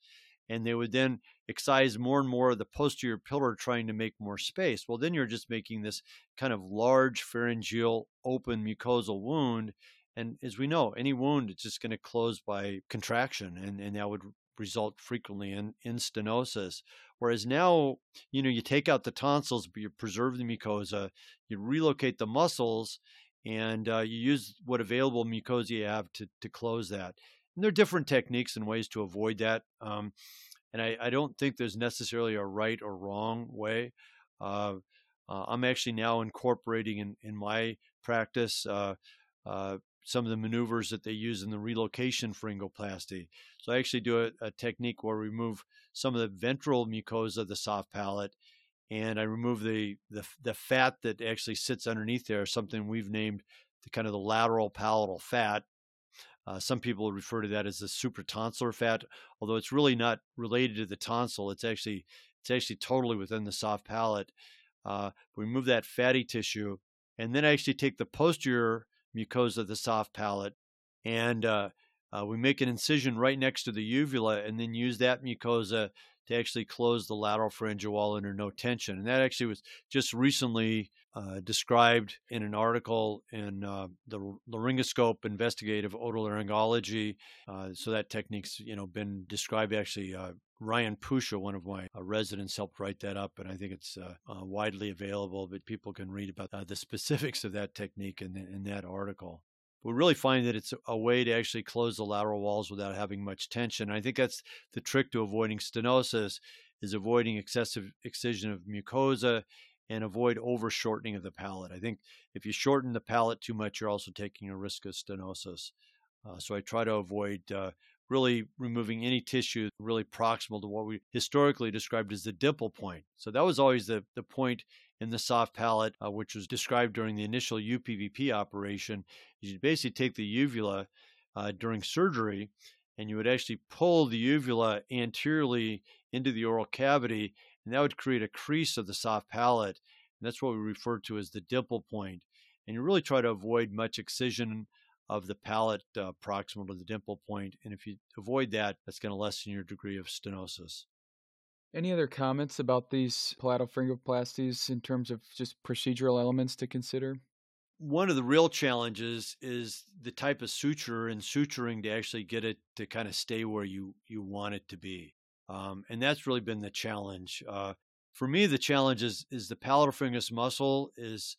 [SPEAKER 3] and they would then excise more and more of the posterior pillar trying to make more space. Well, then you're just making this kind of large pharyngeal open mucosal wound. And as we know, any wound is just going to close by contraction, and, and that would result frequently in, in stenosis. Whereas now, you know, you take out the tonsils, but you preserve the mucosa, you relocate the muscles, and uh, you use what available mucosa you have to, to close that. And there are different techniques and ways to avoid that. Um, and I, I, don't think there's necessarily a right or wrong way. Uh, uh, I'm actually now incorporating in, in my practice uh, uh some of the maneuvers that they use in the relocation pharyngoplasty. So I actually do a, a, technique where we remove some of the ventral mucosa of the soft palate, and I remove the, the the fat that actually sits underneath there, something we've named the kind of the lateral palatal fat. Uh, some people refer to that as the supratonsillar fat, although it's really not related to the tonsil. It's actually it's actually totally within the soft palate. Uh, we remove that fatty tissue, and then I actually take the posterior mucosa of the soft palate, and uh, uh, we make an incision right next to the uvula, and then use that mucosa to actually close the lateral pharyngeal wall under no tension. And that actually was just recently uh, described in an article in uh, the Laryngoscope Investigative Otolaryngology. Uh, so that technique's you know been described. Actually, uh, Ryan Pusha, one of my uh, residents, helped write that up, and I think it's uh, widely available. But people can read about the (laughs) specifics of that technique in, in that article we really find that it's a way to actually close the lateral walls without having much tension. I think that's the trick to avoiding stenosis is avoiding excessive excision of mucosa and avoid over shortening of the palate. I think if you shorten the palate too much, you're also taking a risk of stenosis. Uh, so I try to avoid uh, really removing any tissue really proximal to what we historically described as the dimple point. So that was always the, the point in the soft palate, uh, which was described during the initial UPPP operation. You basically take the uvula uh, during surgery and you would actually pull the uvula anteriorly into the oral cavity, and that would create a crease of the soft palate. And that's what we refer to as the dimple point. And you really try to avoid much excision of the palate uh, proximal to the dimple point. And if you avoid that, that's going to lessen your degree of stenosis.
[SPEAKER 2] Any other comments about these palatal pharyngoplasties in terms of just procedural elements to consider?
[SPEAKER 3] One of the real challenges is the type of suture and suturing to actually get it to kind of stay where you, you want it to be. Um, and that's really been the challenge. Uh, for me, the challenge is, is the palatal muscle is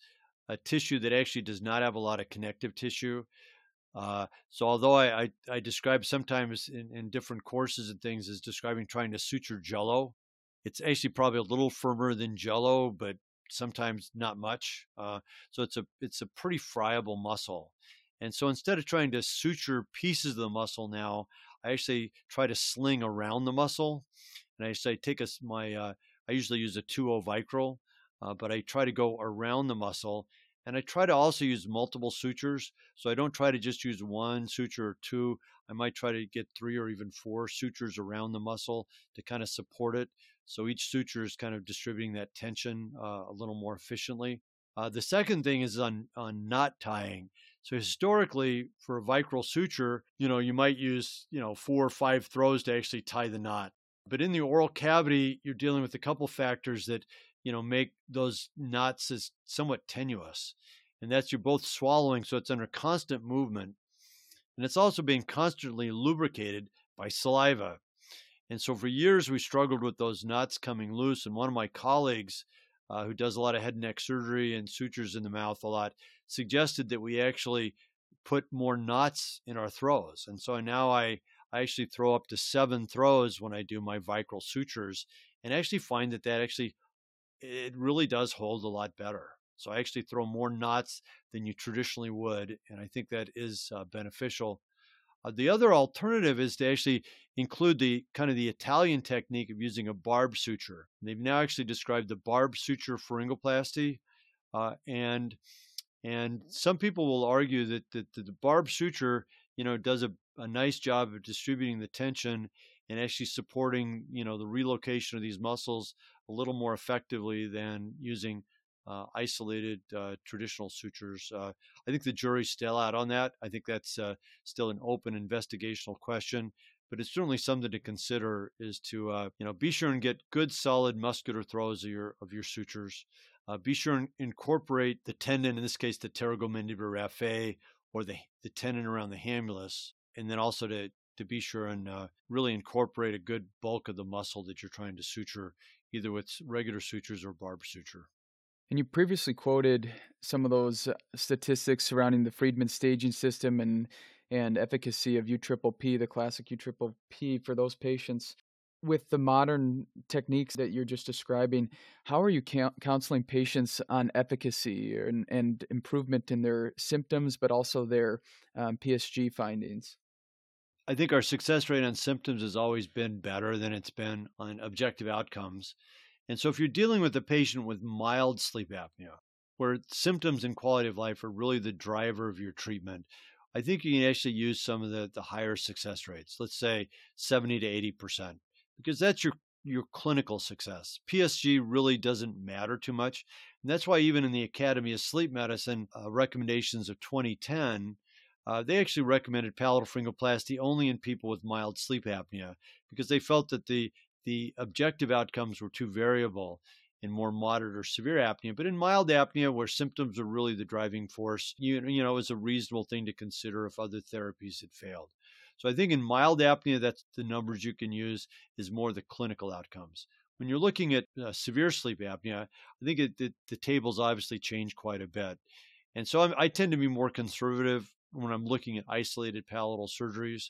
[SPEAKER 3] a tissue that actually does not have a lot of connective tissue. Uh, so although I, I, I describe sometimes in, in, different courses and things as describing trying to suture jello, it's actually probably a little firmer than Jello, but sometimes not much. Uh, so it's a it's a pretty friable muscle. And so instead of trying to suture pieces of the muscle now, I actually try to sling around the muscle. And I say take a, my uh, I usually use a 2 Vicryl, uh, but I try to go around the muscle. And I try to also use multiple sutures. So I don't try to just use one suture or two. I might try to get three or even four sutures around the muscle to kind of support it. So each suture is kind of distributing that tension uh, a little more efficiently. Uh, the second thing is on, on knot tying. So historically, for a vicryl suture, you know, you might use, you know, four or five throws to actually tie the knot. But in the oral cavity, you're dealing with a couple factors that you know, make those knots as somewhat tenuous. And that's you're both swallowing, so it's under constant movement. And it's also being constantly lubricated by saliva. And so for years, we struggled with those knots coming loose. And one of my colleagues, uh, who does a lot of head and neck surgery and sutures in the mouth a lot, suggested that we actually put more knots in our throws. And so now I, I actually throw up to seven throws when I do my Vicryl sutures and actually find that that actually, it really does hold a lot better. So I actually throw more knots than you traditionally would. And I think that is uh, beneficial. Uh, the other alternative is to actually include the kind of the Italian technique of using a barb suture. they've now actually described the barb suture pharyngoplasty. Uh, and and some people will argue that, that, that the barb suture, you know, does a, a nice job of distributing the tension and actually supporting, you know, the relocation of these muscles a little more effectively than using uh, isolated uh, traditional sutures. Uh, I think the jury's still out on that. I think that's uh, still an open investigational question, but it's certainly something to consider. Is to uh, you know be sure and get good solid muscular throws of your of your sutures. Uh, be sure and incorporate the tendon, in this case, the pterygomandibular raphe or the, the tendon around the hamulus, and then also to, to be sure and uh, really incorporate a good bulk of the muscle that you're trying to suture, either with regular sutures or barb suture.
[SPEAKER 2] And you previously quoted some of those uh, statistics surrounding the Friedman staging system and and efficacy of U triple P, the classic U triple P for those patients with the modern techniques that you're just describing, how are you counseling patients on efficacy and, and, improvement in their symptoms, but also their um, PSG findings?
[SPEAKER 3] I think our success rate on symptoms has always been better than it's been on objective outcomes. And so, if you're dealing with a patient with mild sleep apnea, where symptoms and quality of life are really the driver of your treatment, I think you can actually use some of the, the higher success rates, let's say 70 to 80% because that's your your clinical success. PSG really doesn't matter too much. And that's why, even in the Academy of Sleep Medicine uh, recommendations of 2010, uh, they actually recommended palatal pharyngoplasty only in people with mild sleep apnea because they felt that the, the objective outcomes were too variable in more moderate or severe apnea. But in mild apnea, where symptoms are really the driving force, you, you know, is a reasonable thing to consider if other therapies had failed. So I think in mild apnea, that's the numbers you can use is more the clinical outcomes. When you're looking at uh, severe sleep apnea, I think it, the tables obviously change quite a bit. And so I'm, I tend to be more conservative when I'm looking at isolated palatal surgeries.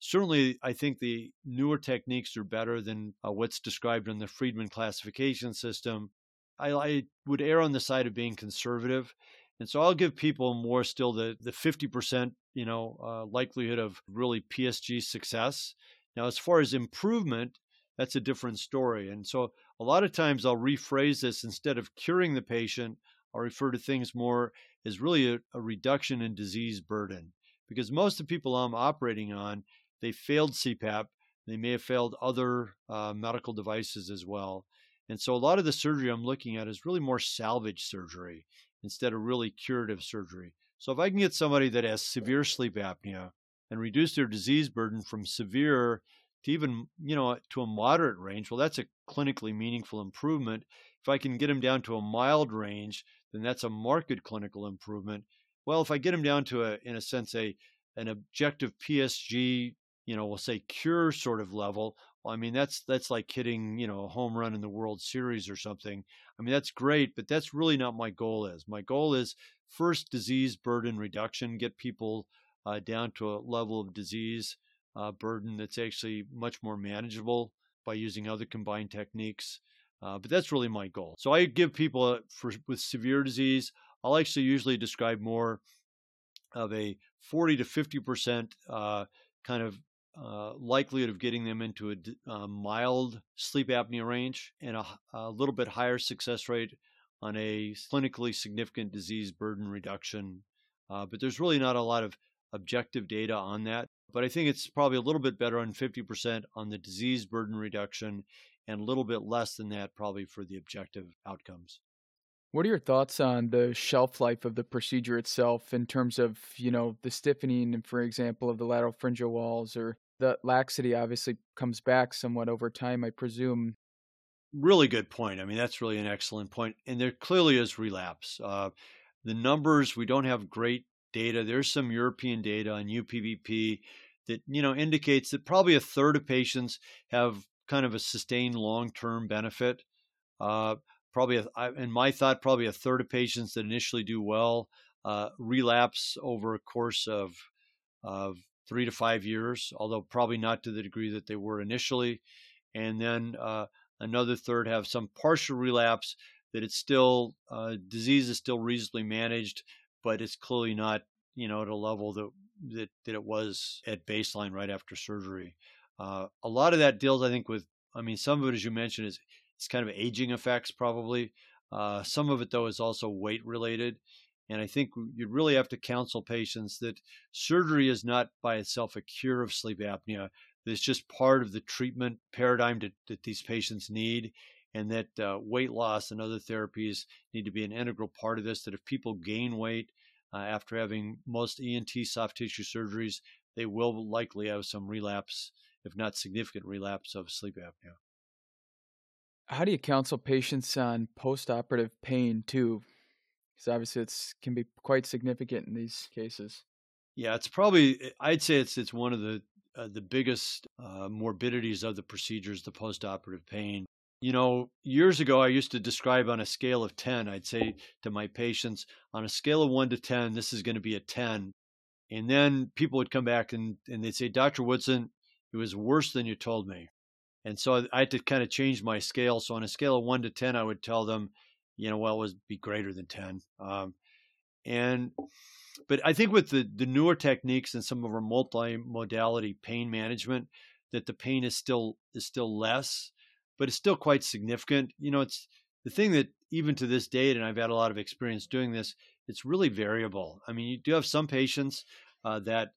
[SPEAKER 3] Certainly, I think the newer techniques are better than uh, what's described in the Friedman classification system. I, I, would err on the side of being conservative. And so I'll give people more still the, the 50% you know, uh, likelihood of really PSG success. Now, as far as improvement, that's a different story. And so a lot of times I'll rephrase this instead of curing the patient, I'll refer to things more as really a, a reduction in disease burden. Because most of the people I'm operating on, they failed CPAP. They may have failed other uh, medical devices as well. And so a lot of the surgery I'm looking at is really more salvage surgery instead of really curative surgery. So if I can get somebody that has severe sleep apnea and reduce their disease burden from severe to even, you know, to a moderate range, well, that's a clinically meaningful improvement. If I can get them down to a mild range, then that's a marked clinical improvement. Well, if I get them down to a, in a sense, a an objective PSG, you know, we'll say cure sort of level. Well, I mean, that's that's like hitting, you know, a home run in the World Series or something. I mean, that's great, but that's really not my goal. Is my goal is first disease burden reduction, get people uh, down to a level of disease uh, burden that's actually much more manageable by using other combined techniques. Uh, but that's really my goal. So I give people uh, for, with severe disease, I'll actually usually describe more of a 40 to 50 percent uh, kind of uh, likelihood of getting them into a uh, mild sleep apnea range and a, a, little bit higher success rate on a clinically significant disease burden reduction. Uh, but there's really not a lot of objective data on that. But I think it's probably a little bit better on 50% on the disease burden reduction and a little bit less than that probably for the objective outcomes.
[SPEAKER 2] What are your thoughts on the shelf life of the procedure itself in terms of, you know, the stiffening, for example, of the lateral pharyngeal walls or the laxity obviously comes back somewhat over time, I presume.
[SPEAKER 3] really good point. I mean, that's really an excellent point. And there clearly is relapse. Uh, the numbers, we don't have great data. There's some European data on UPPP that, you know, indicates that probably a third of patients have kind of a sustained long-term benefit. Uh, probably, in my thought, probably a third of patients that initially do well uh, relapse over a course of, of three to five years, although probably not to the degree that they were initially. And then uh, another third have some partial relapse that it's still uh, disease is still reasonably managed, but it's clearly not you know at a level that that, that it was at baseline right after surgery. Uh, a lot of that deals, I think, with I mean, some of it, as you mentioned, is it's kind of aging effects probably. Uh, some of it though is also weight related. And I think you really have to counsel patients that surgery is not by itself a cure of sleep apnea. It's just part of the treatment paradigm that, that these patients need, and that uh, weight loss and other therapies need to be an integral part of this. That if people gain weight uh, after having most ENT soft tissue surgeries, they will likely have some relapse, if not significant relapse, of sleep apnea.
[SPEAKER 2] How do you counsel patients on postoperative pain too? Because obviously it can be quite significant in these cases.
[SPEAKER 3] Yeah, it's probably I'd say it's it's one of the uh, the biggest uh, morbidities of the procedures, the postoperative pain. You know, years ago, I used to describe on a scale of 10, I'd say to my patients, on a scale of 1 to 10, this is going to be a 10. And then people would come back and, and they'd say, Dr. Woodson, it was worse than you told me. And so I had to kind of change my scale. So on a scale of 1 to 10, I would tell them, you know, well, it would be greater than 10. Um, and but I think with the, the newer techniques and some of our multi-modality pain management, that the pain is still is still less, but it's still quite significant. You know, it's the thing that even to this date, and I've had a lot of experience doing this, it's really variable. I mean, you do have some patients uh, that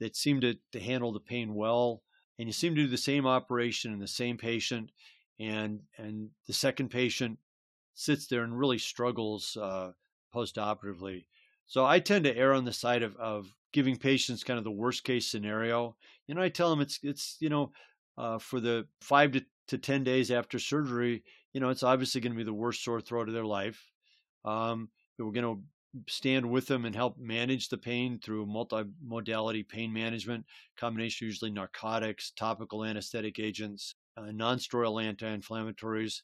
[SPEAKER 3] that seem to, to handle the pain well, and you seem to do the same operation in the same patient, and and the second patient sits there and really struggles uh, post-operatively. So I tend to err on the side of, of giving patients kind of the worst case scenario. You know, I tell them it's it's you know uh, for the five to, to ten days after surgery, you know, it's obviously going to be the worst sore throat of their life. Um, we're going to stand with them and help manage the pain through multimodality pain management, combination usually narcotics, topical anesthetic agents, uh, non-steroidal anti-inflammatories,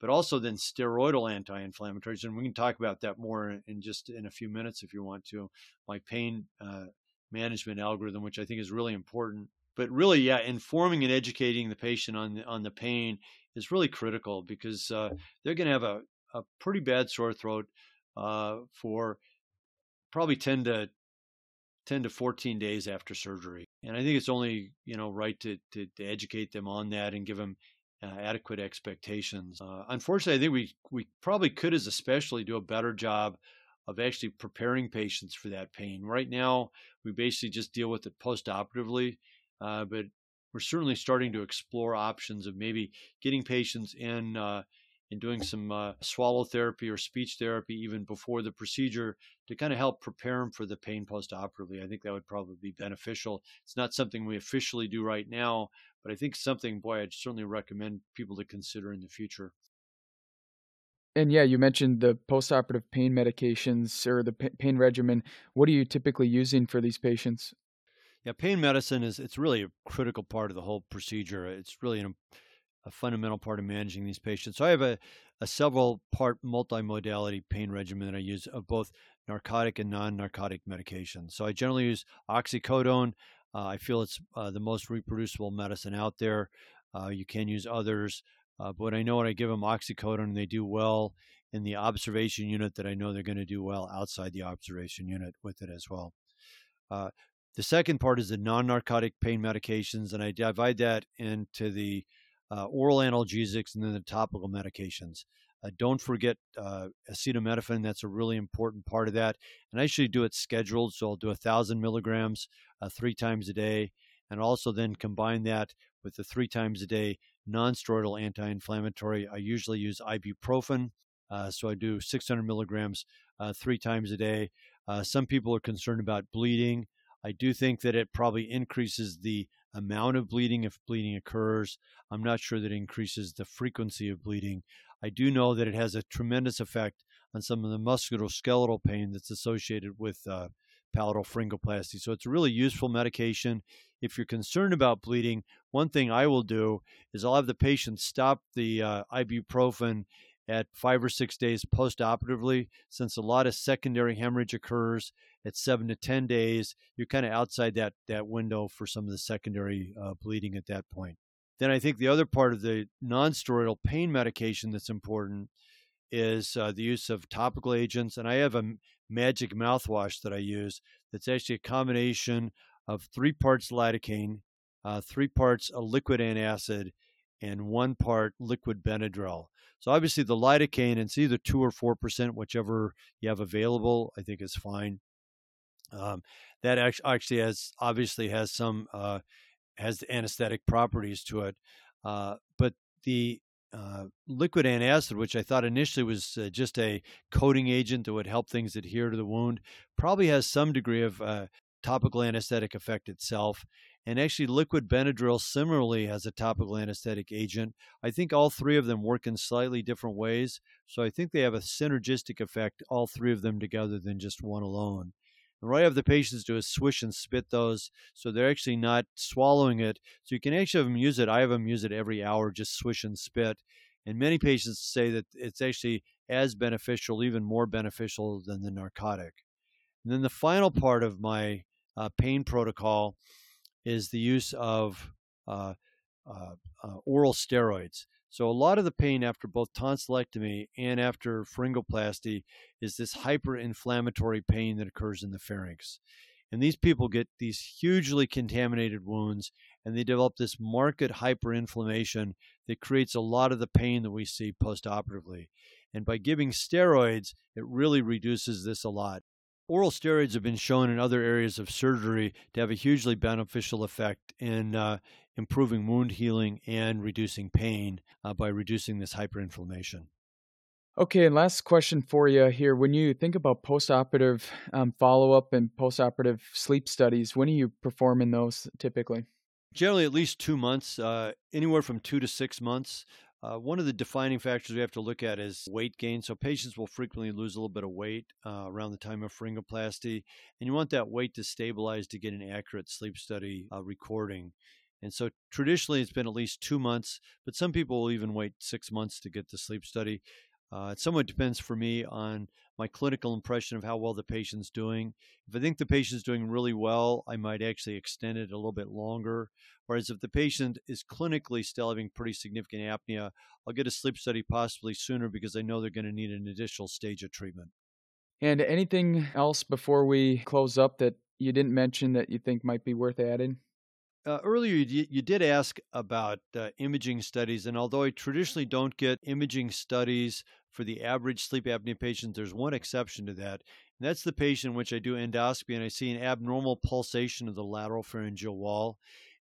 [SPEAKER 3] but also then steroidal anti-inflammatories. And we can talk about that more in just in a few minutes if you want to. My pain uh, management algorithm, which I think is really important. But really, yeah, informing and educating the patient on the, on the pain is really critical because uh, they're going to have a, a pretty bad sore throat uh, for probably 10 to 10 to 14 days after surgery. And I think it's only, you know, right to, to, to educate them on that and give them uh, adequate expectations. Uh, unfortunately, I think we we probably could, as especially, do a better job of actually preparing patients for that pain. Right now, we basically just deal with it post-operatively, uh, but we're certainly starting to explore options of maybe getting patients in uh, and doing some uh, swallow therapy or speech therapy even before the procedure to kind of help prepare them for the pain post-operatively. I think that would probably be beneficial. It's not something we officially do right now, but I think something, boy, I'd certainly recommend people to consider in the future.
[SPEAKER 2] And yeah, you mentioned the postoperative pain medications or the pain regimen. What are you typically using for these patients?
[SPEAKER 3] Yeah, pain medicine is it's really a critical part of the whole procedure. It's really an, a fundamental part of managing these patients. So I have a, a several part multimodality pain regimen that I use of both narcotic and non-narcotic medications. So I generally use oxycodone, uh, I feel it's uh, the most reproducible medicine out there. Uh, you can use others, uh, but I know when I give them oxycodone, they do well in the observation unit. That I know they're going to do well outside the observation unit with it as well. Uh, the second part is the non-narcotic pain medications, and I divide that into the uh, oral analgesics and then the topical medications. Uh, don't forget uh, acetaminophen. That's a really important part of that. And I usually do it scheduled. So I'll do a thousand milligrams uh, three times a day. And also then combine that with the three times a day non-steroidal anti-inflammatory. I usually use ibuprofen. Uh, so I do 600 milligrams uh, three times a day. Some people are concerned about bleeding. I do think that it probably increases the amount of bleeding if bleeding occurs. I'm not sure that it increases the frequency of bleeding. I do know that it has a tremendous effect on some of the musculoskeletal pain that's associated with uh, palatal pharyngoplasty. So it's a really useful medication. If you're concerned about bleeding, one thing I will do is I'll have the patient stop the uh, ibuprofen at five or six days postoperatively, since a lot of secondary hemorrhage occurs at seven to 10 days, you're kind of outside that, that window for some of the secondary uh, bleeding at that point. Then I think the other part of the nonsteroidal pain medication that's important is uh, the use of topical agents. And I have a magic mouthwash that I use that's actually a combination of three parts lidocaine, uh, three parts a liquid antacid, and one part liquid Benadryl. So obviously the lidocaine, it's either two or four percent, whichever you have available. I think is fine. Um, that actually has obviously has some uh, has anesthetic properties to it, uh, but the uh, liquid antacid, which I thought initially was uh, just a coating agent that would help things adhere to the wound, probably has some degree of uh, topical anesthetic effect itself. And actually, liquid Benadryl similarly has a topical anesthetic agent. I think all three of them work in slightly different ways. So I think they have a synergistic effect, all three of them together, than just one alone. And what I have the patients do is swish and spit those so they're actually not swallowing it. So you can actually have them use it. I have them use it every hour, just swish and spit. And many patients say that it's actually as beneficial, even more beneficial than the narcotic. And then the final part of my uh, pain protocol is the use of uh, uh, uh oral steroids. So a lot of the pain after both tonsillectomy and after pharyngoplasty is this hyperinflammatory pain that occurs in the pharynx. And these people get these hugely contaminated wounds and they develop this marked hyperinflammation that creates a lot of the pain that we see postoperatively. And by giving steroids, it really reduces this a lot. Oral steroids have been shown in other areas of surgery to have a hugely beneficial effect in uh, improving wound healing and reducing pain uh, by reducing this hyperinflammation.
[SPEAKER 2] Okay, and last question for you here. When you think about postoperative um, follow up and postoperative sleep studies, when are you performing those typically?
[SPEAKER 3] Generally, at least two months, uh, anywhere from two to six months. Uh, one of the defining factors we have to look at is weight gain. So patients will frequently lose a little bit of weight uh, around the time of pharyngoplasty, and you want that weight to stabilize to get an accurate sleep study uh, recording. And so traditionally it's been at least two months, but some people will even wait six months to get the sleep study. Uh, it somewhat depends for me on my clinical impression of how well the patient's doing. If I think the patient's doing really well, I might actually extend it a little bit longer. Whereas if the patient is clinically still having pretty significant apnea, I'll get a sleep study possibly sooner because I know they're going to need an additional stage of treatment.
[SPEAKER 2] And anything else before we close up that you didn't mention that you think might be worth adding?
[SPEAKER 3] Uh, earlier, you, you, did ask about uh, imaging studies, and although I traditionally don't get imaging studies for the average sleep apnea patient, there's one exception to that. And that's the patient in which I do endoscopy and I see an abnormal pulsation of the lateral pharyngeal wall.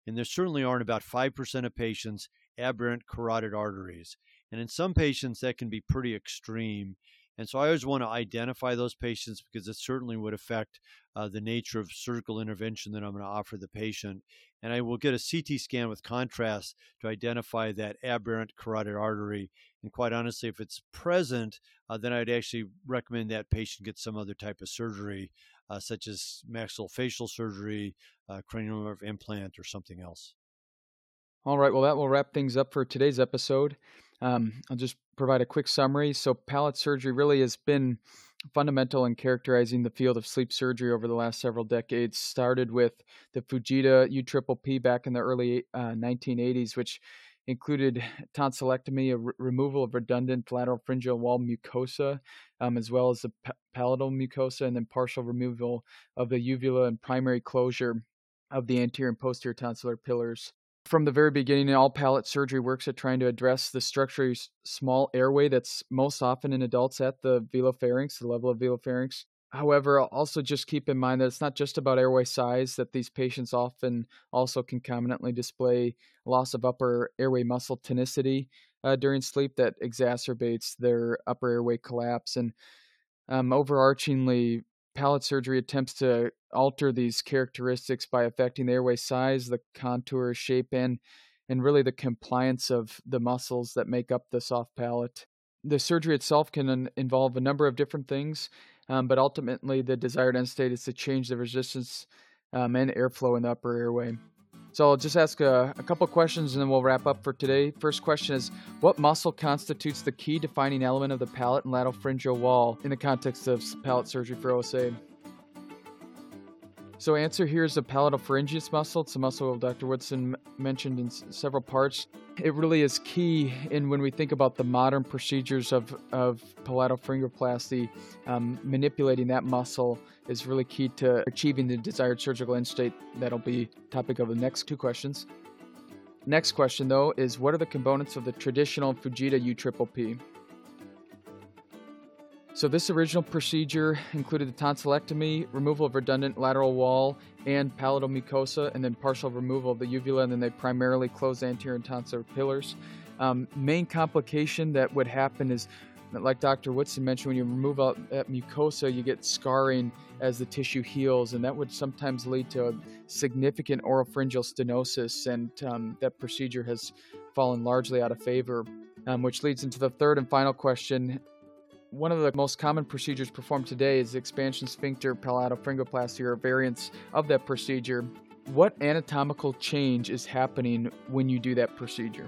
[SPEAKER 3] And there certainly aren't about 5% of patients aberrant carotid arteries. And in some patients, that can be pretty extreme. And so I always want to identify those patients because it certainly would affect uh, the nature of surgical intervention that I'm going to offer the patient. And I will get a CT scan with contrast to identify that aberrant carotid artery. And quite honestly, if it's present, uh, then I'd actually recommend that patient get some other type of surgery, uh, such as maxillofacial surgery, uh, cranial nerve implant, or something else.
[SPEAKER 2] All right, well, that will wrap things up for today's episode. Um, I'll just provide a quick summary. So, palate surgery really has been fundamental in characterizing the field of sleep surgery over the last several decades. Started with the Fujita UPPP back in the early uh, 1980s, which included tonsillectomy, a re- removal of redundant lateral pharyngeal wall mucosa, um, as well as the p- palatal mucosa, and then partial removal of the uvula and primary closure of the anterior and posterior tonsillar pillars from the very beginning, all palate surgery works at trying to address the structurally small airway that's most often in adults at the velopharynx, the level of velopharynx. However, also just keep in mind that it's not just about airway size, that these patients often also concomitantly display loss of upper airway muscle tonicity uh, during sleep that exacerbates their upper airway collapse. And um, overarchingly, palate surgery attempts to alter these characteristics by affecting the airway size, the contour, shape, and and really the compliance of the muscles that make up the soft palate. The surgery itself can involve a number of different things, um, but ultimately the desired end state is to change the resistance um, and airflow in the upper airway. So I'll just ask a, a couple questions and then we'll wrap up for today. First question is What muscle constitutes the key defining element of the palate and lateral pharyngeal wall in the context of palate surgery for OSA? So, answer here is the palatal pharyngeus muscle. It's a muscle Dr. Woodson mentioned in several parts. It really is key in when we think about the modern procedures of, of palatopharyngoplasty. Um, manipulating that muscle is really key to achieving the desired surgical end state. That'll be topic of the next two questions. Next question, though, is what are the components of the traditional Fujita U triple P? So this original procedure included the tonsillectomy, removal of redundant lateral wall and palatal mucosa, and then partial removal of the uvula, and then they primarily closed anterior and tonsillar pillars. Um, main complication that would happen is, like Dr. Woodson mentioned, when you remove out that mucosa, you get scarring as the tissue heals, and that would sometimes lead to a significant oropharyngeal stenosis, and um, that procedure has fallen largely out of favor. Um, which leads into the third and final question one of the most common procedures performed today is expansion sphincter palatopharyngoplasty or variants of that procedure. What anatomical change is happening when you do that procedure?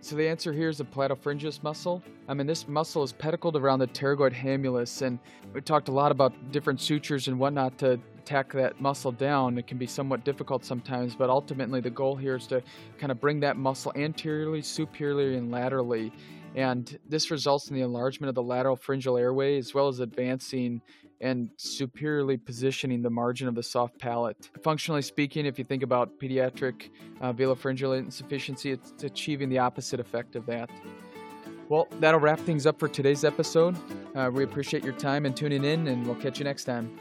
[SPEAKER 2] So the answer here is the palatopharyngeus muscle. I mean, this muscle is pedicled around the pterygoid hamulus, and we talked a lot about different sutures and whatnot to tack that muscle down. It can be somewhat difficult sometimes, but ultimately the goal here is to kind of bring that muscle anteriorly, superiorly, and laterally and this results in the enlargement of the lateral pharyngeal airway as well as advancing and superiorly positioning the margin of the soft palate. Functionally speaking, if you think about pediatric uh, velopharyngeal insufficiency, it's achieving the opposite effect of that. Well, that'll wrap things up for today's episode. Uh, we appreciate your time and tuning in, and we'll catch you next time.